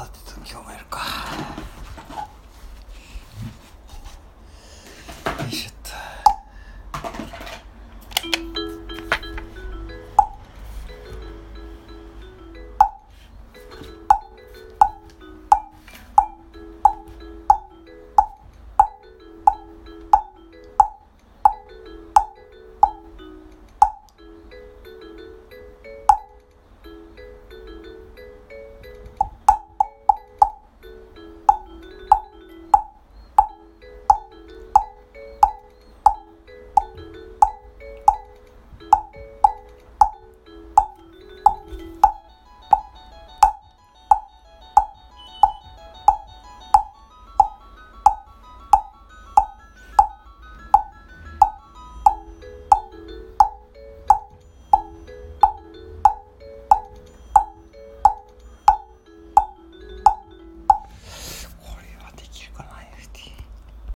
さてと今日もやるか。よいしょ